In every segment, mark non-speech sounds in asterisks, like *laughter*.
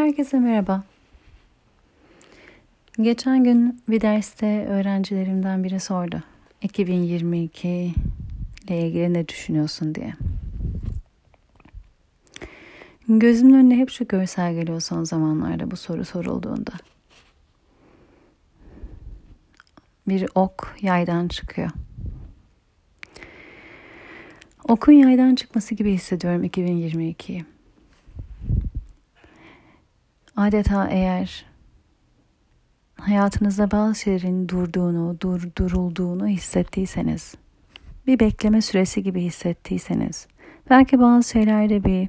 Herkese merhaba. Geçen gün bir derste öğrencilerimden biri sordu. 2022 ile ilgili ne düşünüyorsun diye. Gözümün önüne hep şu görsel geliyor son zamanlarda bu soru sorulduğunda. Bir ok yaydan çıkıyor. Okun yaydan çıkması gibi hissediyorum 2022'yi. Adeta eğer hayatınızda bazı şeylerin durduğunu, durdurulduğunu hissettiyseniz, bir bekleme süresi gibi hissettiyseniz, belki bazı şeylerde bir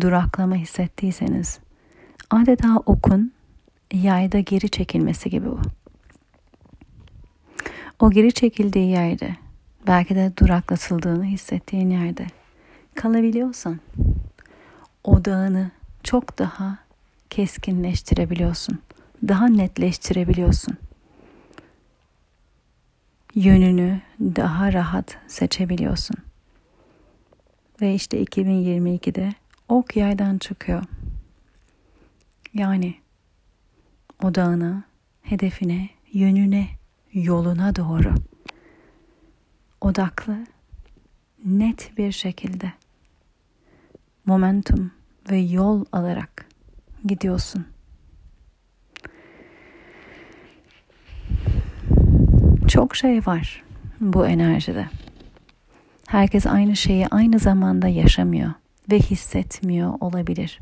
duraklama hissettiyseniz, adeta okun yayda geri çekilmesi gibi bu. O geri çekildiği yerde, belki de duraklatıldığını hissettiğin yerde kalabiliyorsan, odağını çok daha keskinleştirebiliyorsun. Daha netleştirebiliyorsun. Yönünü daha rahat seçebiliyorsun. Ve işte 2022'de ok yaydan çıkıyor. Yani odağına, hedefine, yönüne, yoluna doğru odaklı, net bir şekilde momentum ve yol alarak gidiyorsun. Çok şey var bu enerjide. Herkes aynı şeyi aynı zamanda yaşamıyor ve hissetmiyor olabilir.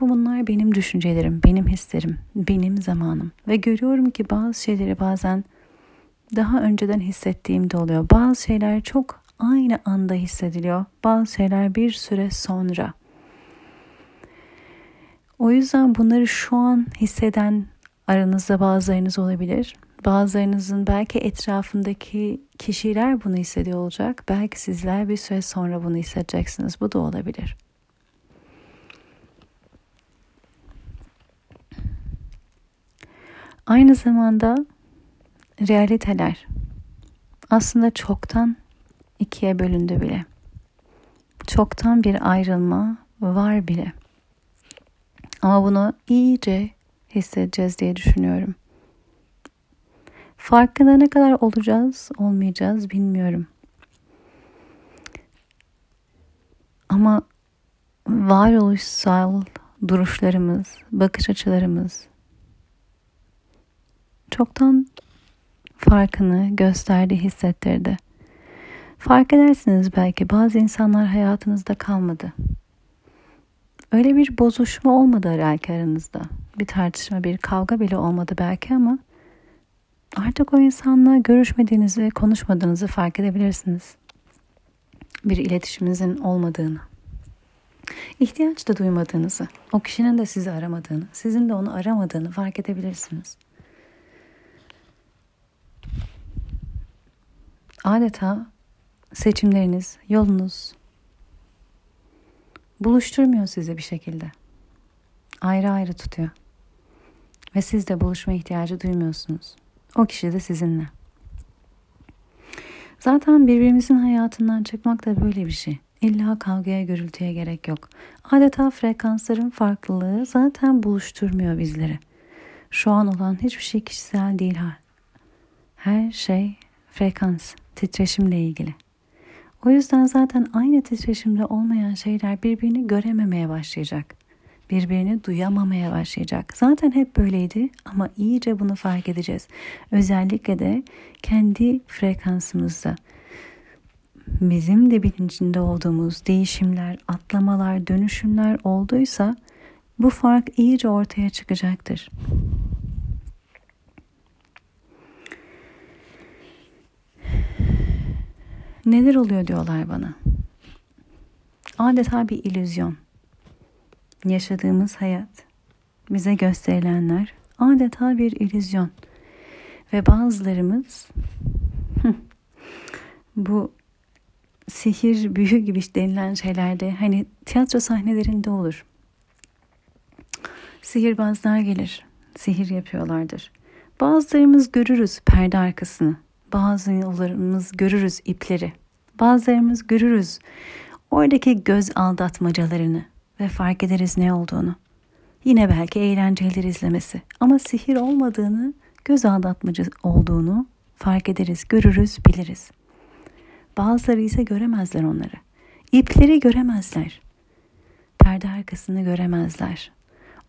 Bu bunlar benim düşüncelerim, benim hislerim, benim zamanım ve görüyorum ki bazı şeyleri bazen daha önceden hissettiğim de oluyor. Bazı şeyler çok aynı anda hissediliyor. Bazı şeyler bir süre sonra. O yüzden bunları şu an hisseden aranızda bazılarınız olabilir. Bazılarınızın belki etrafındaki kişiler bunu hissediyor olacak. Belki sizler bir süre sonra bunu hissedeceksiniz. Bu da olabilir. Aynı zamanda realiteler aslında çoktan ikiye bölündü bile. Çoktan bir ayrılma var bile. Ama bunu iyice hissedeceğiz diye düşünüyorum. Farkında ne kadar olacağız, olmayacağız bilmiyorum. Ama varoluşsal duruşlarımız, bakış açılarımız çoktan farkını gösterdi, hissettirdi. Fark edersiniz belki bazı insanlar hayatınızda kalmadı. Öyle bir bozuşma olmadı belki aranızda. Bir tartışma, bir kavga bile olmadı belki ama artık o insanla görüşmediğinizi, konuşmadığınızı fark edebilirsiniz. Bir iletişiminizin olmadığını. ihtiyaç da duymadığınızı, o kişinin de sizi aramadığını, sizin de onu aramadığını fark edebilirsiniz. Adeta seçimleriniz, yolunuz buluşturmuyor sizi bir şekilde. Ayrı ayrı tutuyor. Ve siz de buluşma ihtiyacı duymuyorsunuz. O kişi de sizinle. Zaten birbirimizin hayatından çıkmak da böyle bir şey. İlla kavgaya, gürültüye gerek yok. Adeta frekansların farklılığı zaten buluşturmuyor bizleri. Şu an olan hiçbir şey kişisel değil. Her şey frekans, titreşimle ilgili. O yüzden zaten aynı titreşimde olmayan şeyler birbirini görememeye başlayacak. Birbirini duyamamaya başlayacak. Zaten hep böyleydi ama iyice bunu fark edeceğiz. Özellikle de kendi frekansımızda bizim de bilincinde olduğumuz değişimler, atlamalar, dönüşümler olduysa bu fark iyice ortaya çıkacaktır. Neler oluyor diyorlar bana. Adeta bir illüzyon. Yaşadığımız hayat, bize gösterilenler adeta bir illüzyon. Ve bazılarımız bu sihir, büyü gibi denilen şeylerde hani tiyatro sahnelerinde olur. Sihirbazlar gelir, sihir yapıyorlardır. Bazılarımız görürüz perde arkasını. Bazılarımız görürüz ipleri. Bazılarımız görürüz oradaki göz aldatmacalarını. ve fark ederiz ne olduğunu. Yine belki eğlenceleri izlemesi ama sihir olmadığını, göz aldatmacı olduğunu fark ederiz, görürüz, biliriz. Bazıları ise göremezler onları. İpleri göremezler. Perde arkasını göremezler.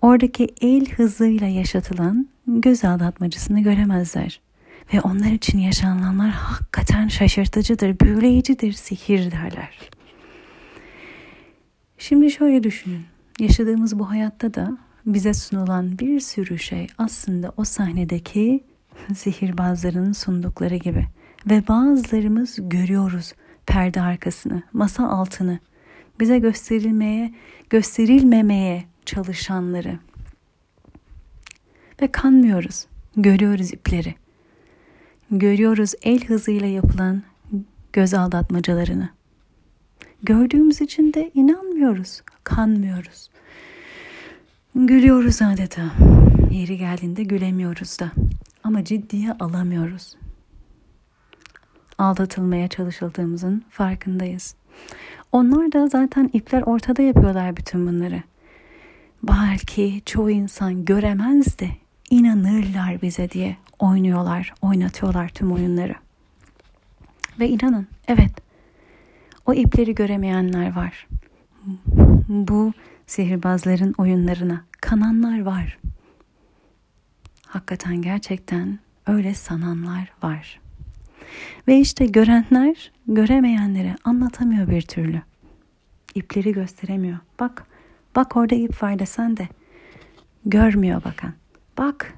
Oradaki el hızıyla yaşatılan göz aldatmacısını göremezler. Ve onlar için yaşananlar hakikaten şaşırtıcıdır, büyüleyicidir, sihir derler. Şimdi şöyle düşünün. Yaşadığımız bu hayatta da bize sunulan bir sürü şey aslında o sahnedeki *laughs* sihirbazların sundukları gibi. Ve bazılarımız görüyoruz perde arkasını, masa altını. Bize gösterilmeye, gösterilmemeye çalışanları. Ve kanmıyoruz. Görüyoruz ipleri. Görüyoruz el hızıyla yapılan göz aldatmacalarını. Gördüğümüz için de inanmıyoruz, kanmıyoruz. Gülüyoruz adeta. Yeri geldiğinde gülemiyoruz da. Ama ciddiye alamıyoruz. Aldatılmaya çalışıldığımızın farkındayız. Onlar da zaten ipler ortada yapıyorlar bütün bunları. Belki çoğu insan göremez de inanırlar bize diye oynuyorlar, oynatıyorlar tüm oyunları. Ve inanın, evet o ipleri göremeyenler var. Bu sihirbazların oyunlarına kananlar var. Hakikaten gerçekten öyle sananlar var. Ve işte görenler göremeyenlere anlatamıyor bir türlü. İpleri gösteremiyor. Bak, bak orada ip var desen de görmüyor bakan. Bak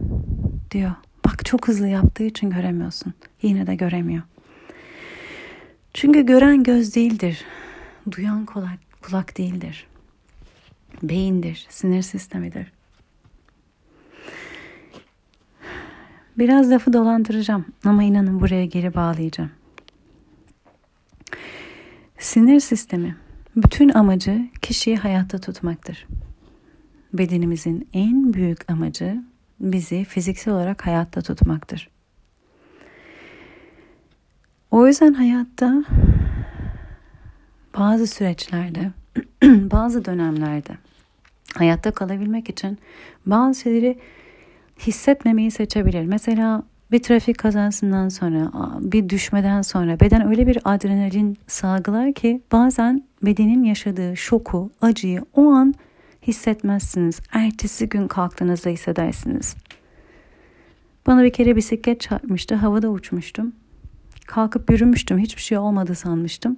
diyor. Bak çok hızlı yaptığı için göremiyorsun. Yine de göremiyor. Çünkü gören göz değildir. Duyan kulak, kulak değildir. Beyindir, sinir sistemidir. Biraz lafı dolandıracağım ama inanın buraya geri bağlayacağım. Sinir sistemi bütün amacı kişiyi hayatta tutmaktır. Bedenimizin en büyük amacı bizi fiziksel olarak hayatta tutmaktır. O yüzden hayatta bazı süreçlerde, *clears throat* bazı dönemlerde hayatta kalabilmek için bazı şeyleri hissetmemeyi seçebilir. Mesela bir trafik kazasından sonra, bir düşmeden sonra beden öyle bir adrenalin salgılar ki bazen bedenin yaşadığı şoku, acıyı o an hissetmezsiniz. Ertesi gün kalktığınızda hissedersiniz. Bana bir kere bisiklet çarpmıştı, havada uçmuştum. Kalkıp yürümüştüm, hiçbir şey olmadı sanmıştım.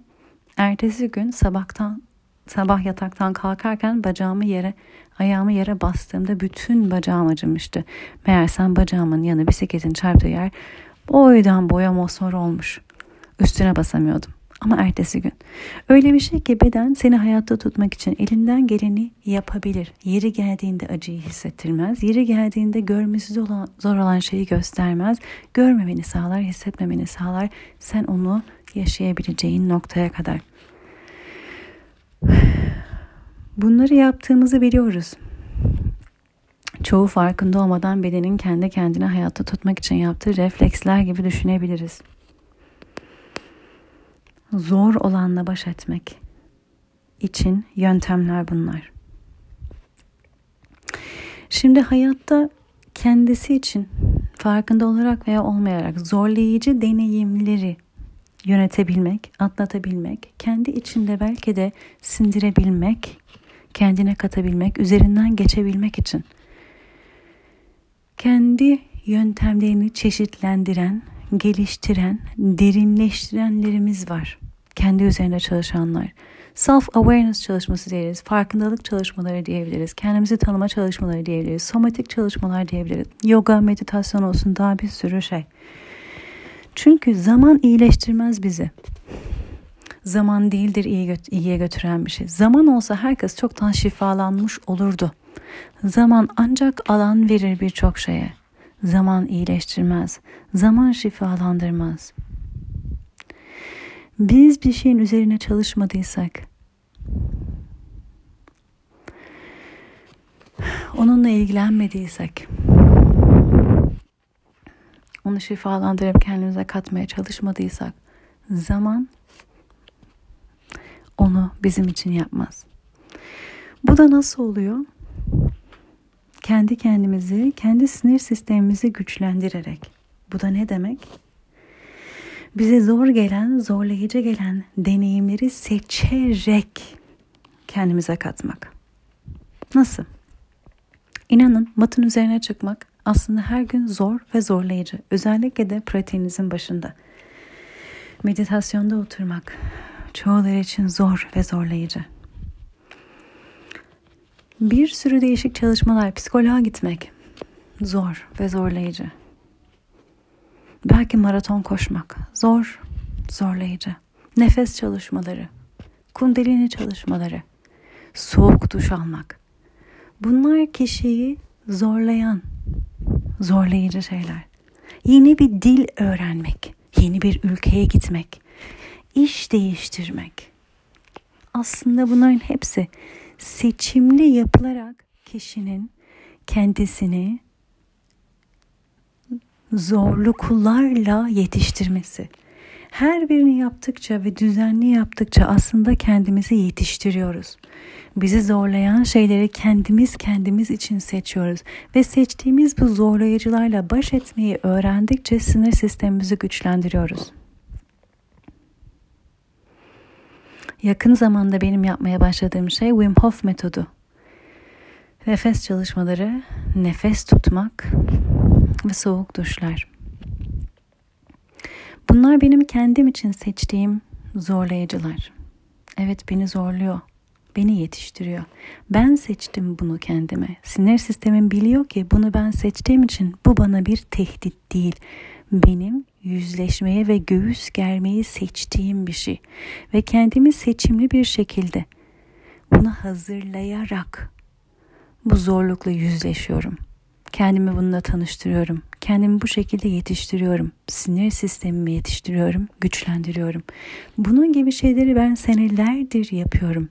Ertesi gün sabahtan sabah yataktan kalkarken bacağımı yere ayağımı yere bastığımda bütün bacağım acımıştı. Meğersem bacağımın yanı bisikletin çarptığı yer boydan boya mosmor olmuş. Üstüne basamıyordum. Ama ertesi gün. Öyle bir şey ki beden seni hayatta tutmak için elinden geleni yapabilir. Yeri geldiğinde acıyı hissettirmez. Yeri geldiğinde görmesi zor olan şeyi göstermez. Görmemeni sağlar, hissetmemeni sağlar. Sen onu yaşayabileceğin noktaya kadar. Bunları yaptığımızı biliyoruz. Çoğu farkında olmadan bedenin kendi kendine hayatta tutmak için yaptığı refleksler gibi düşünebiliriz. Zor olanla baş etmek için yöntemler bunlar. Şimdi hayatta kendisi için farkında olarak veya olmayarak zorlayıcı deneyimleri yönetebilmek, atlatabilmek, kendi içinde belki de sindirebilmek, kendine katabilmek, üzerinden geçebilmek için kendi yöntemlerini çeşitlendiren, geliştiren, derinleştirenlerimiz var. Kendi üzerinde çalışanlar. Self-awareness çalışması diyebiliriz, farkındalık çalışmaları diyebiliriz, kendimizi tanıma çalışmaları diyebiliriz, somatik çalışmalar diyebiliriz, yoga, meditasyon olsun daha bir sürü şey. Çünkü zaman iyileştirmez bizi. Zaman değildir iyi gö- iyiye götüren bir şey. Zaman olsa herkes çoktan şifalanmış olurdu. Zaman ancak alan verir birçok şeye. Zaman iyileştirmez. Zaman şifalandırmaz. Biz bir şeyin üzerine çalışmadıysak, onunla ilgilenmediysek, onu şifalandırıp kendimize katmaya çalışmadıysak zaman onu bizim için yapmaz. Bu da nasıl oluyor? Kendi kendimizi, kendi sinir sistemimizi güçlendirerek. Bu da ne demek? Bize zor gelen, zorlayıcı gelen deneyimleri seçerek kendimize katmak. Nasıl? İnanın matın üzerine çıkmak aslında her gün zor ve zorlayıcı. Özellikle de pratiğinizin başında. Meditasyonda oturmak çoğuları için zor ve zorlayıcı. Bir sürü değişik çalışmalar, psikoloğa gitmek zor ve zorlayıcı. Belki maraton koşmak zor, zorlayıcı. Nefes çalışmaları, kundalini çalışmaları, soğuk duş almak. Bunlar kişiyi zorlayan, zorlayıcı şeyler. Yeni bir dil öğrenmek, yeni bir ülkeye gitmek, iş değiştirmek. Aslında bunların hepsi seçimli yapılarak kişinin kendisini zorluklarla yetiştirmesi. Her birini yaptıkça ve düzenli yaptıkça aslında kendimizi yetiştiriyoruz. Bizi zorlayan şeyleri kendimiz kendimiz için seçiyoruz ve seçtiğimiz bu zorlayıcılarla baş etmeyi öğrendikçe sinir sistemimizi güçlendiriyoruz. Yakın zamanda benim yapmaya başladığım şey Wim Hof metodu. Nefes çalışmaları, nefes tutmak ve soğuk duşlar. Bunlar benim kendim için seçtiğim zorlayıcılar. Evet beni zorluyor. Beni yetiştiriyor. Ben seçtim bunu kendime. Sinir sistemim biliyor ki bunu ben seçtiğim için bu bana bir tehdit değil. Benim yüzleşmeye ve göğüs germeyi seçtiğim bir şey. Ve kendimi seçimli bir şekilde bunu hazırlayarak bu zorlukla yüzleşiyorum. Kendimi bununla tanıştırıyorum. Kendimi bu şekilde yetiştiriyorum. Sinir sistemimi yetiştiriyorum, güçlendiriyorum. Bunun gibi şeyleri ben senelerdir yapıyorum.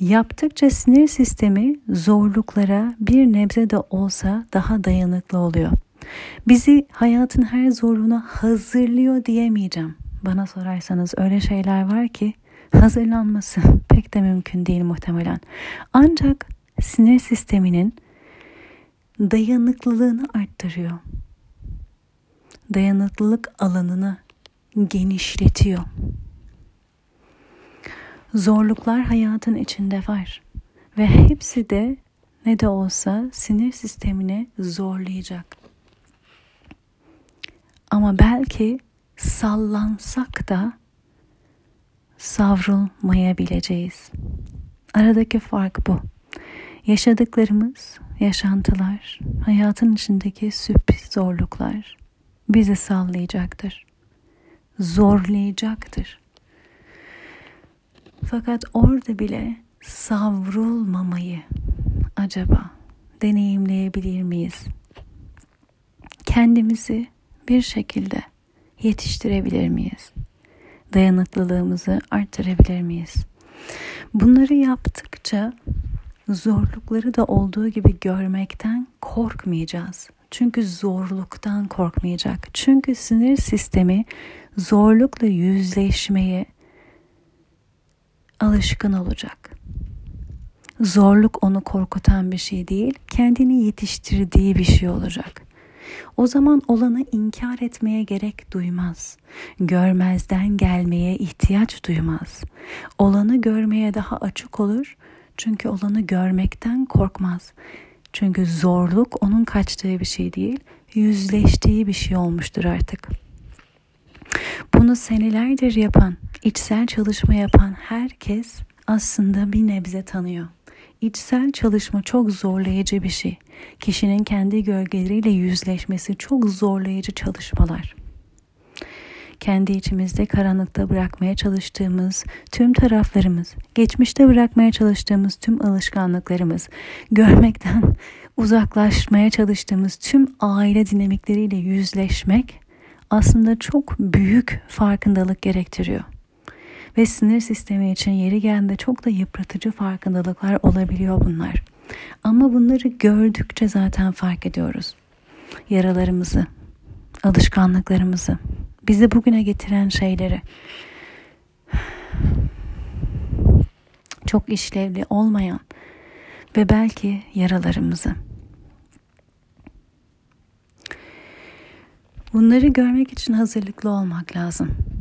Yaptıkça sinir sistemi zorluklara bir nebze de olsa daha dayanıklı oluyor. Bizi hayatın her zorluğuna hazırlıyor diyemeyeceğim. Bana sorarsanız öyle şeyler var ki hazırlanması pek de mümkün değil muhtemelen. Ancak sinir sisteminin dayanıklılığını arttırıyor. Dayanıklılık alanını genişletiyor. Zorluklar hayatın içinde var ve hepsi de ne de olsa sinir sistemini zorlayacak. Ama belki sallansak da savrulmayabileceğiz. Aradaki fark bu. Yaşadıklarımız, yaşantılar, hayatın içindeki sürpriz zorluklar bizi sallayacaktır. Zorlayacaktır. Fakat orada bile savrulmamayı acaba deneyimleyebilir miyiz? Kendimizi bir şekilde yetiştirebilir miyiz? Dayanıklılığımızı arttırabilir miyiz? Bunları yaptıkça zorlukları da olduğu gibi görmekten korkmayacağız. Çünkü zorluktan korkmayacak. Çünkü sinir sistemi zorlukla yüzleşmeye alışkın olacak. Zorluk onu korkutan bir şey değil, kendini yetiştirdiği bir şey olacak. O zaman olanı inkar etmeye gerek duymaz. Görmezden gelmeye ihtiyaç duymaz. Olanı görmeye daha açık olur çünkü olanı görmekten korkmaz. Çünkü zorluk onun kaçtığı bir şey değil, yüzleştiği bir şey olmuştur artık. Bunu senelerdir yapan, içsel çalışma yapan herkes aslında bir nebze tanıyor. İçsel çalışma çok zorlayıcı bir şey. Kişinin kendi gölgeleriyle yüzleşmesi çok zorlayıcı çalışmalar kendi içimizde karanlıkta bırakmaya çalıştığımız tüm taraflarımız, geçmişte bırakmaya çalıştığımız tüm alışkanlıklarımız, görmekten *laughs* uzaklaşmaya çalıştığımız tüm aile dinamikleriyle yüzleşmek aslında çok büyük farkındalık gerektiriyor. Ve sinir sistemi için yeri geldiğinde çok da yıpratıcı farkındalıklar olabiliyor bunlar. Ama bunları gördükçe zaten fark ediyoruz. Yaralarımızı, alışkanlıklarımızı, bizi bugüne getiren şeyleri çok işlevli olmayan ve belki yaralarımızı. Bunları görmek için hazırlıklı olmak lazım.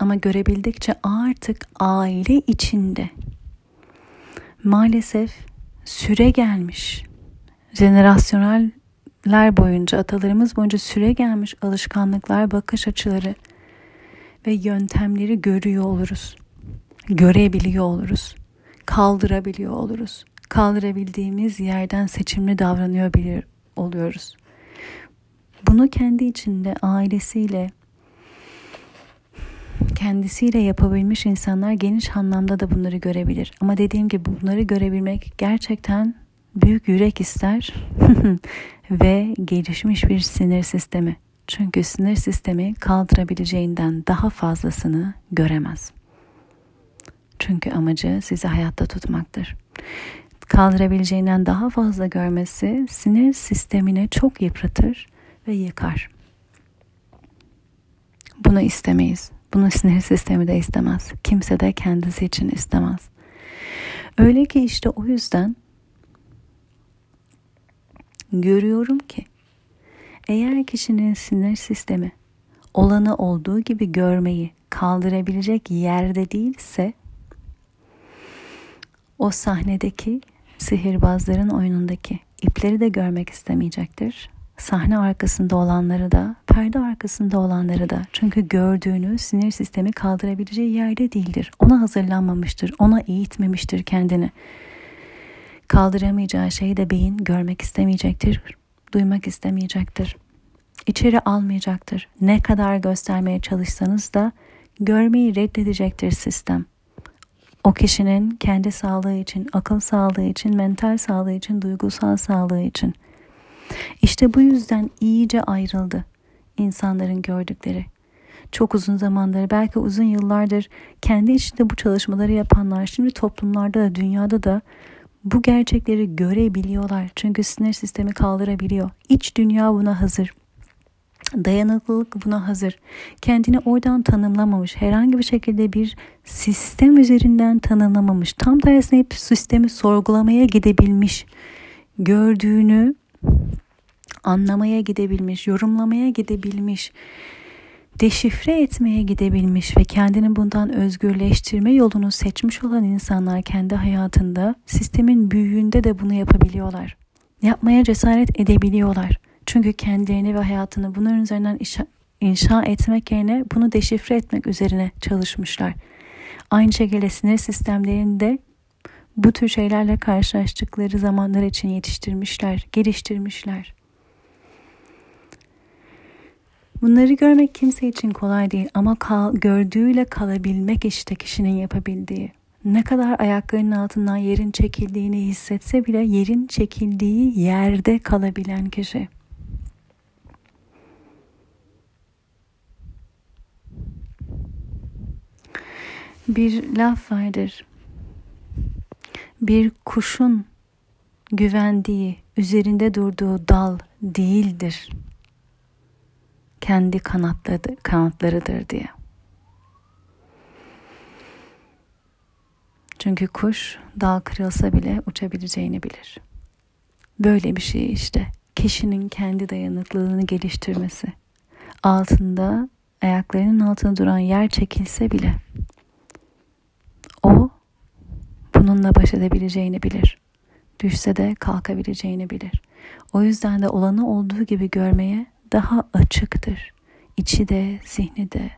Ama görebildikçe artık aile içinde maalesef süre gelmiş. Jenerasyoneller boyunca, atalarımız boyunca süre gelmiş alışkanlıklar, bakış açıları ve yöntemleri görüyor oluruz. Görebiliyor oluruz. Kaldırabiliyor oluruz. Kaldırabildiğimiz yerden seçimli davranıyor bilir, oluyoruz. Bunu kendi içinde ailesiyle, kendisiyle yapabilmiş insanlar geniş anlamda da bunları görebilir. Ama dediğim gibi bunları görebilmek gerçekten büyük yürek ister *laughs* ve gelişmiş bir sinir sistemi. Çünkü sinir sistemi kaldırabileceğinden daha fazlasını göremez. Çünkü amacı sizi hayatta tutmaktır. Kaldırabileceğinden daha fazla görmesi sinir sistemini çok yıpratır ve yıkar. Bunu istemeyiz. Bunu sinir sistemi de istemez. Kimse de kendisi için istemez. Öyle ki işte o yüzden görüyorum ki eğer kişinin sinir sistemi olanı olduğu gibi görmeyi kaldırabilecek yerde değilse o sahnedeki sihirbazların oyunundaki ipleri de görmek istemeyecektir sahne arkasında olanları da, perde arkasında olanları da. Çünkü gördüğünü sinir sistemi kaldırabileceği yerde değildir. Ona hazırlanmamıştır, ona eğitmemiştir kendini. Kaldıramayacağı şeyi de beyin görmek istemeyecektir, duymak istemeyecektir. İçeri almayacaktır. Ne kadar göstermeye çalışsanız da görmeyi reddedecektir sistem. O kişinin kendi sağlığı için, akıl sağlığı için, mental sağlığı için, duygusal sağlığı için.'' İşte bu yüzden iyice ayrıldı insanların gördükleri. Çok uzun zamandır belki uzun yıllardır kendi içinde bu çalışmaları yapanlar şimdi toplumlarda da dünyada da bu gerçekleri görebiliyorlar. Çünkü sinir sistemi kaldırabiliyor. İç dünya buna hazır. Dayanıklılık buna hazır. Kendini oradan tanımlamamış. Herhangi bir şekilde bir sistem üzerinden tanımlamamış. Tam tersine hep sistemi sorgulamaya gidebilmiş. Gördüğünü anlamaya gidebilmiş, yorumlamaya gidebilmiş, deşifre etmeye gidebilmiş ve kendini bundan özgürleştirme yolunu seçmiş olan insanlar kendi hayatında sistemin büyüğünde de bunu yapabiliyorlar. Yapmaya cesaret edebiliyorlar. Çünkü kendilerini ve hayatını bunun üzerinden inşa, etmek yerine bunu deşifre etmek üzerine çalışmışlar. Aynı şekilde sinir sistemlerinde bu tür şeylerle karşılaştıkları zamanlar için yetiştirmişler, geliştirmişler. Bunları görmek kimse için kolay değil ama kal, gördüğüyle kalabilmek işte kişinin yapabildiği. Ne kadar ayaklarının altından yerin çekildiğini hissetse bile yerin çekildiği yerde kalabilen kişi. Bir laf vardır. Bir kuşun güvendiği, üzerinde durduğu dal değildir kendi kanatları, kanatlarıdır diye. Çünkü kuş dal kırılsa bile uçabileceğini bilir. Böyle bir şey işte. Kişinin kendi dayanıklılığını geliştirmesi. Altında ayaklarının altında duran yer çekilse bile o bununla baş edebileceğini bilir. Düşse de kalkabileceğini bilir. O yüzden de olanı olduğu gibi görmeye daha açıktır. İçi de, zihni de,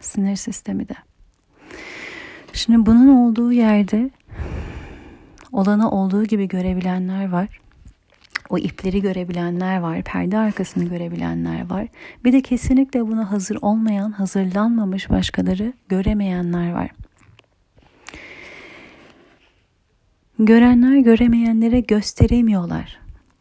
sinir sistemi de. Şimdi bunun olduğu yerde olanı olduğu gibi görebilenler var. O ipleri görebilenler var, perde arkasını görebilenler var. Bir de kesinlikle buna hazır olmayan, hazırlanmamış başkaları göremeyenler var. Görenler göremeyenlere gösteremiyorlar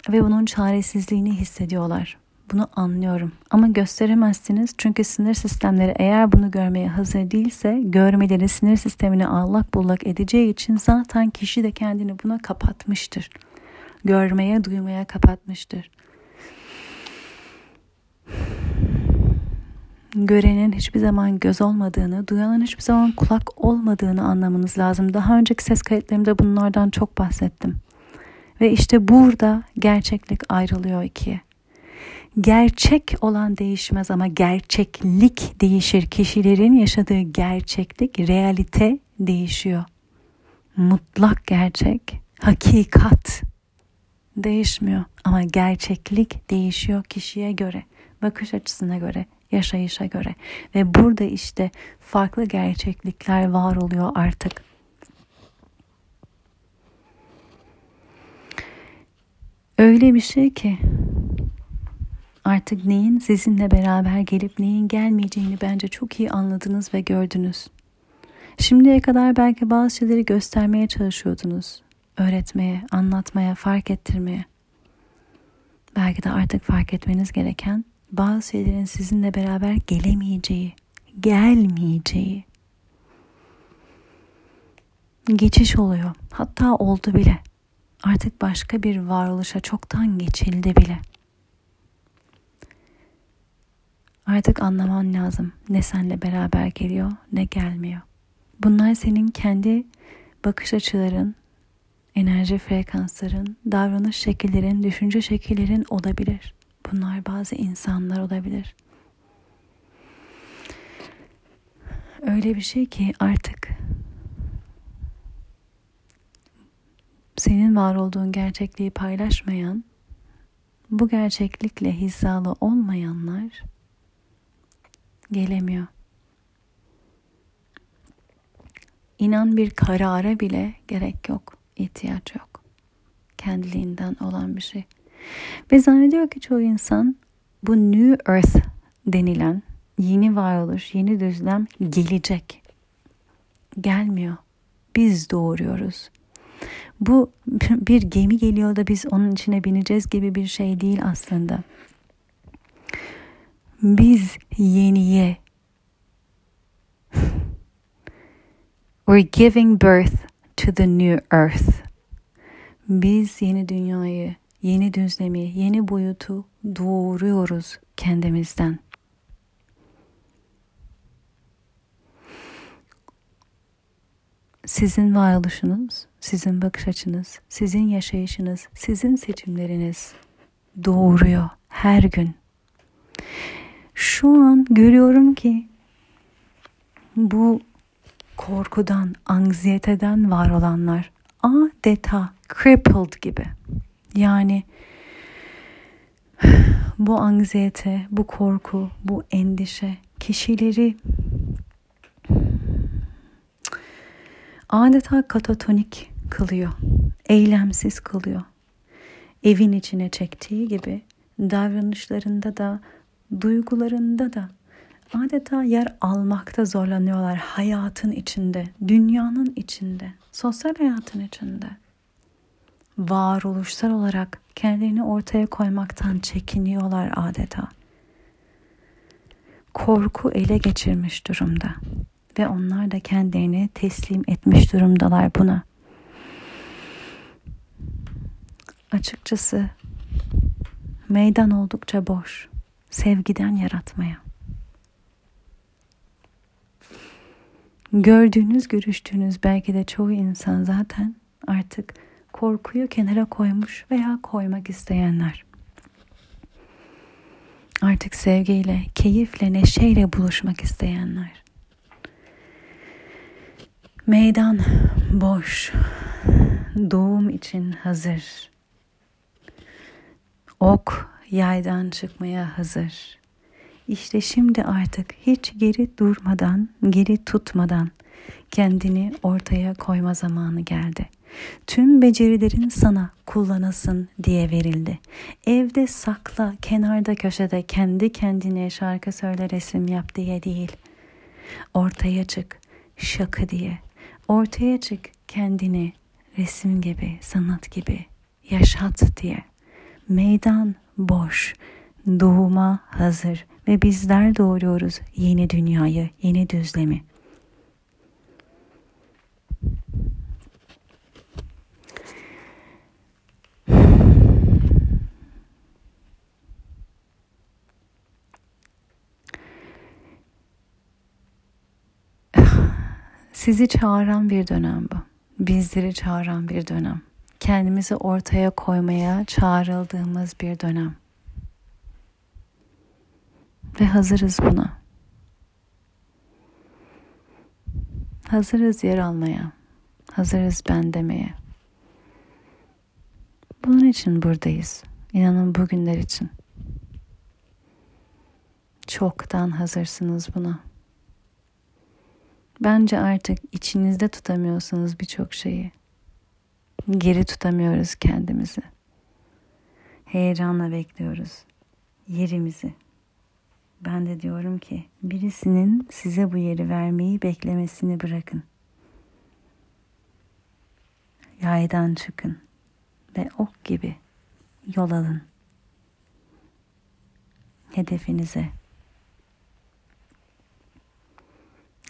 ve bunun çaresizliğini hissediyorlar. Bunu anlıyorum ama gösteremezsiniz çünkü sinir sistemleri eğer bunu görmeye hazır değilse görmeleri sinir sistemini allak bullak edeceği için zaten kişi de kendini buna kapatmıştır. Görmeye, duymaya kapatmıştır. Görenin hiçbir zaman göz olmadığını, duyanın hiçbir zaman kulak olmadığını anlamanız lazım. Daha önceki ses kayıtlarımda bunlardan çok bahsettim. Ve işte burada gerçeklik ayrılıyor ikiye. Gerçek olan değişmez ama gerçeklik değişir. Kişilerin yaşadığı gerçeklik, realite değişiyor. Mutlak gerçek, hakikat değişmiyor ama gerçeklik değişiyor kişiye göre, bakış açısına göre, yaşayışa göre ve burada işte farklı gerçeklikler var oluyor artık. Öyle bir şey ki artık neyin sizinle beraber gelip neyin gelmeyeceğini bence çok iyi anladınız ve gördünüz. Şimdiye kadar belki bazı şeyleri göstermeye çalışıyordunuz. Öğretmeye, anlatmaya, fark ettirmeye. Belki de artık fark etmeniz gereken bazı şeylerin sizinle beraber gelemeyeceği, gelmeyeceği. Geçiş oluyor. Hatta oldu bile. Artık başka bir varoluşa çoktan geçildi bile. Artık anlaman lazım ne senle beraber geliyor ne gelmiyor. Bunlar senin kendi bakış açıların, enerji frekansların, davranış şekillerin, düşünce şekillerin olabilir. Bunlar bazı insanlar olabilir. Öyle bir şey ki artık senin var olduğun gerçekliği paylaşmayan, bu gerçeklikle hizalı olmayanlar gelemiyor. İnan bir karara bile gerek yok, ihtiyaç yok. Kendiliğinden olan bir şey. Ve zannediyor ki çoğu insan bu New Earth denilen yeni varoluş, yeni düzlem gelecek. Gelmiyor. Biz doğuruyoruz. Bu bir gemi geliyor da biz onun içine bineceğiz gibi bir şey değil aslında. Biz yeniye *laughs* We're giving birth to the new earth. Biz yeni dünyayı, yeni düzlemi, yeni boyutu doğuruyoruz kendimizden. Sizin varoluşunuz, sizin bakış açınız, sizin yaşayışınız, sizin seçimleriniz doğuruyor her gün. Şu an görüyorum ki bu korkudan, anksiyeteden var olanlar adeta crippled gibi. Yani bu anksiyete, bu korku, bu endişe kişileri adeta katatonik kılıyor. Eylemsiz kılıyor. Evin içine çektiği gibi davranışlarında da, duygularında da adeta yer almakta zorlanıyorlar hayatın içinde, dünyanın içinde, sosyal hayatın içinde. Varoluşsal olarak kendilerini ortaya koymaktan çekiniyorlar adeta. Korku ele geçirmiş durumda ve onlar da kendilerini teslim etmiş durumdalar buna. Açıkçası meydan oldukça boş sevgiden yaratmaya. Gördüğünüz, görüştüğünüz belki de çoğu insan zaten artık korkuyu kenara koymuş veya koymak isteyenler. Artık sevgiyle, keyifle, neşeyle buluşmak isteyenler. Meydan boş. Doğum için hazır. Ok yaydan çıkmaya hazır. İşte şimdi artık hiç geri durmadan, geri tutmadan kendini ortaya koyma zamanı geldi. Tüm becerilerin sana kullanasın diye verildi. Evde sakla, kenarda köşede kendi kendine şarkı söyle resim yap diye değil. Ortaya çık, şaka diye. Ortaya çık kendini resim gibi, sanat gibi yaşat diye. Meydan boş, doğuma hazır ve bizler doğuruyoruz yeni dünyayı, yeni düzlemi. *sighs* Sizi çağıran bir dönem bu. Bizleri çağıran bir dönem. Kendimizi ortaya koymaya çağrıldığımız bir dönem. Ve hazırız buna. Hazırız yer almaya. Hazırız ben demeye. Bunun için buradayız. İnanın bugünler için. Çoktan hazırsınız buna. Bence artık içinizde tutamıyorsunuz birçok şeyi. Geri tutamıyoruz kendimizi. Heyecanla bekliyoruz yerimizi. Ben de diyorum ki birisinin size bu yeri vermeyi beklemesini bırakın. Yaydan çıkın ve ok gibi yol alın. Hedefinize.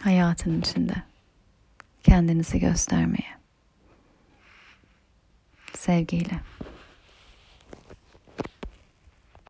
Hayatın içinde kendinizi göstermeye. Sevgiyle.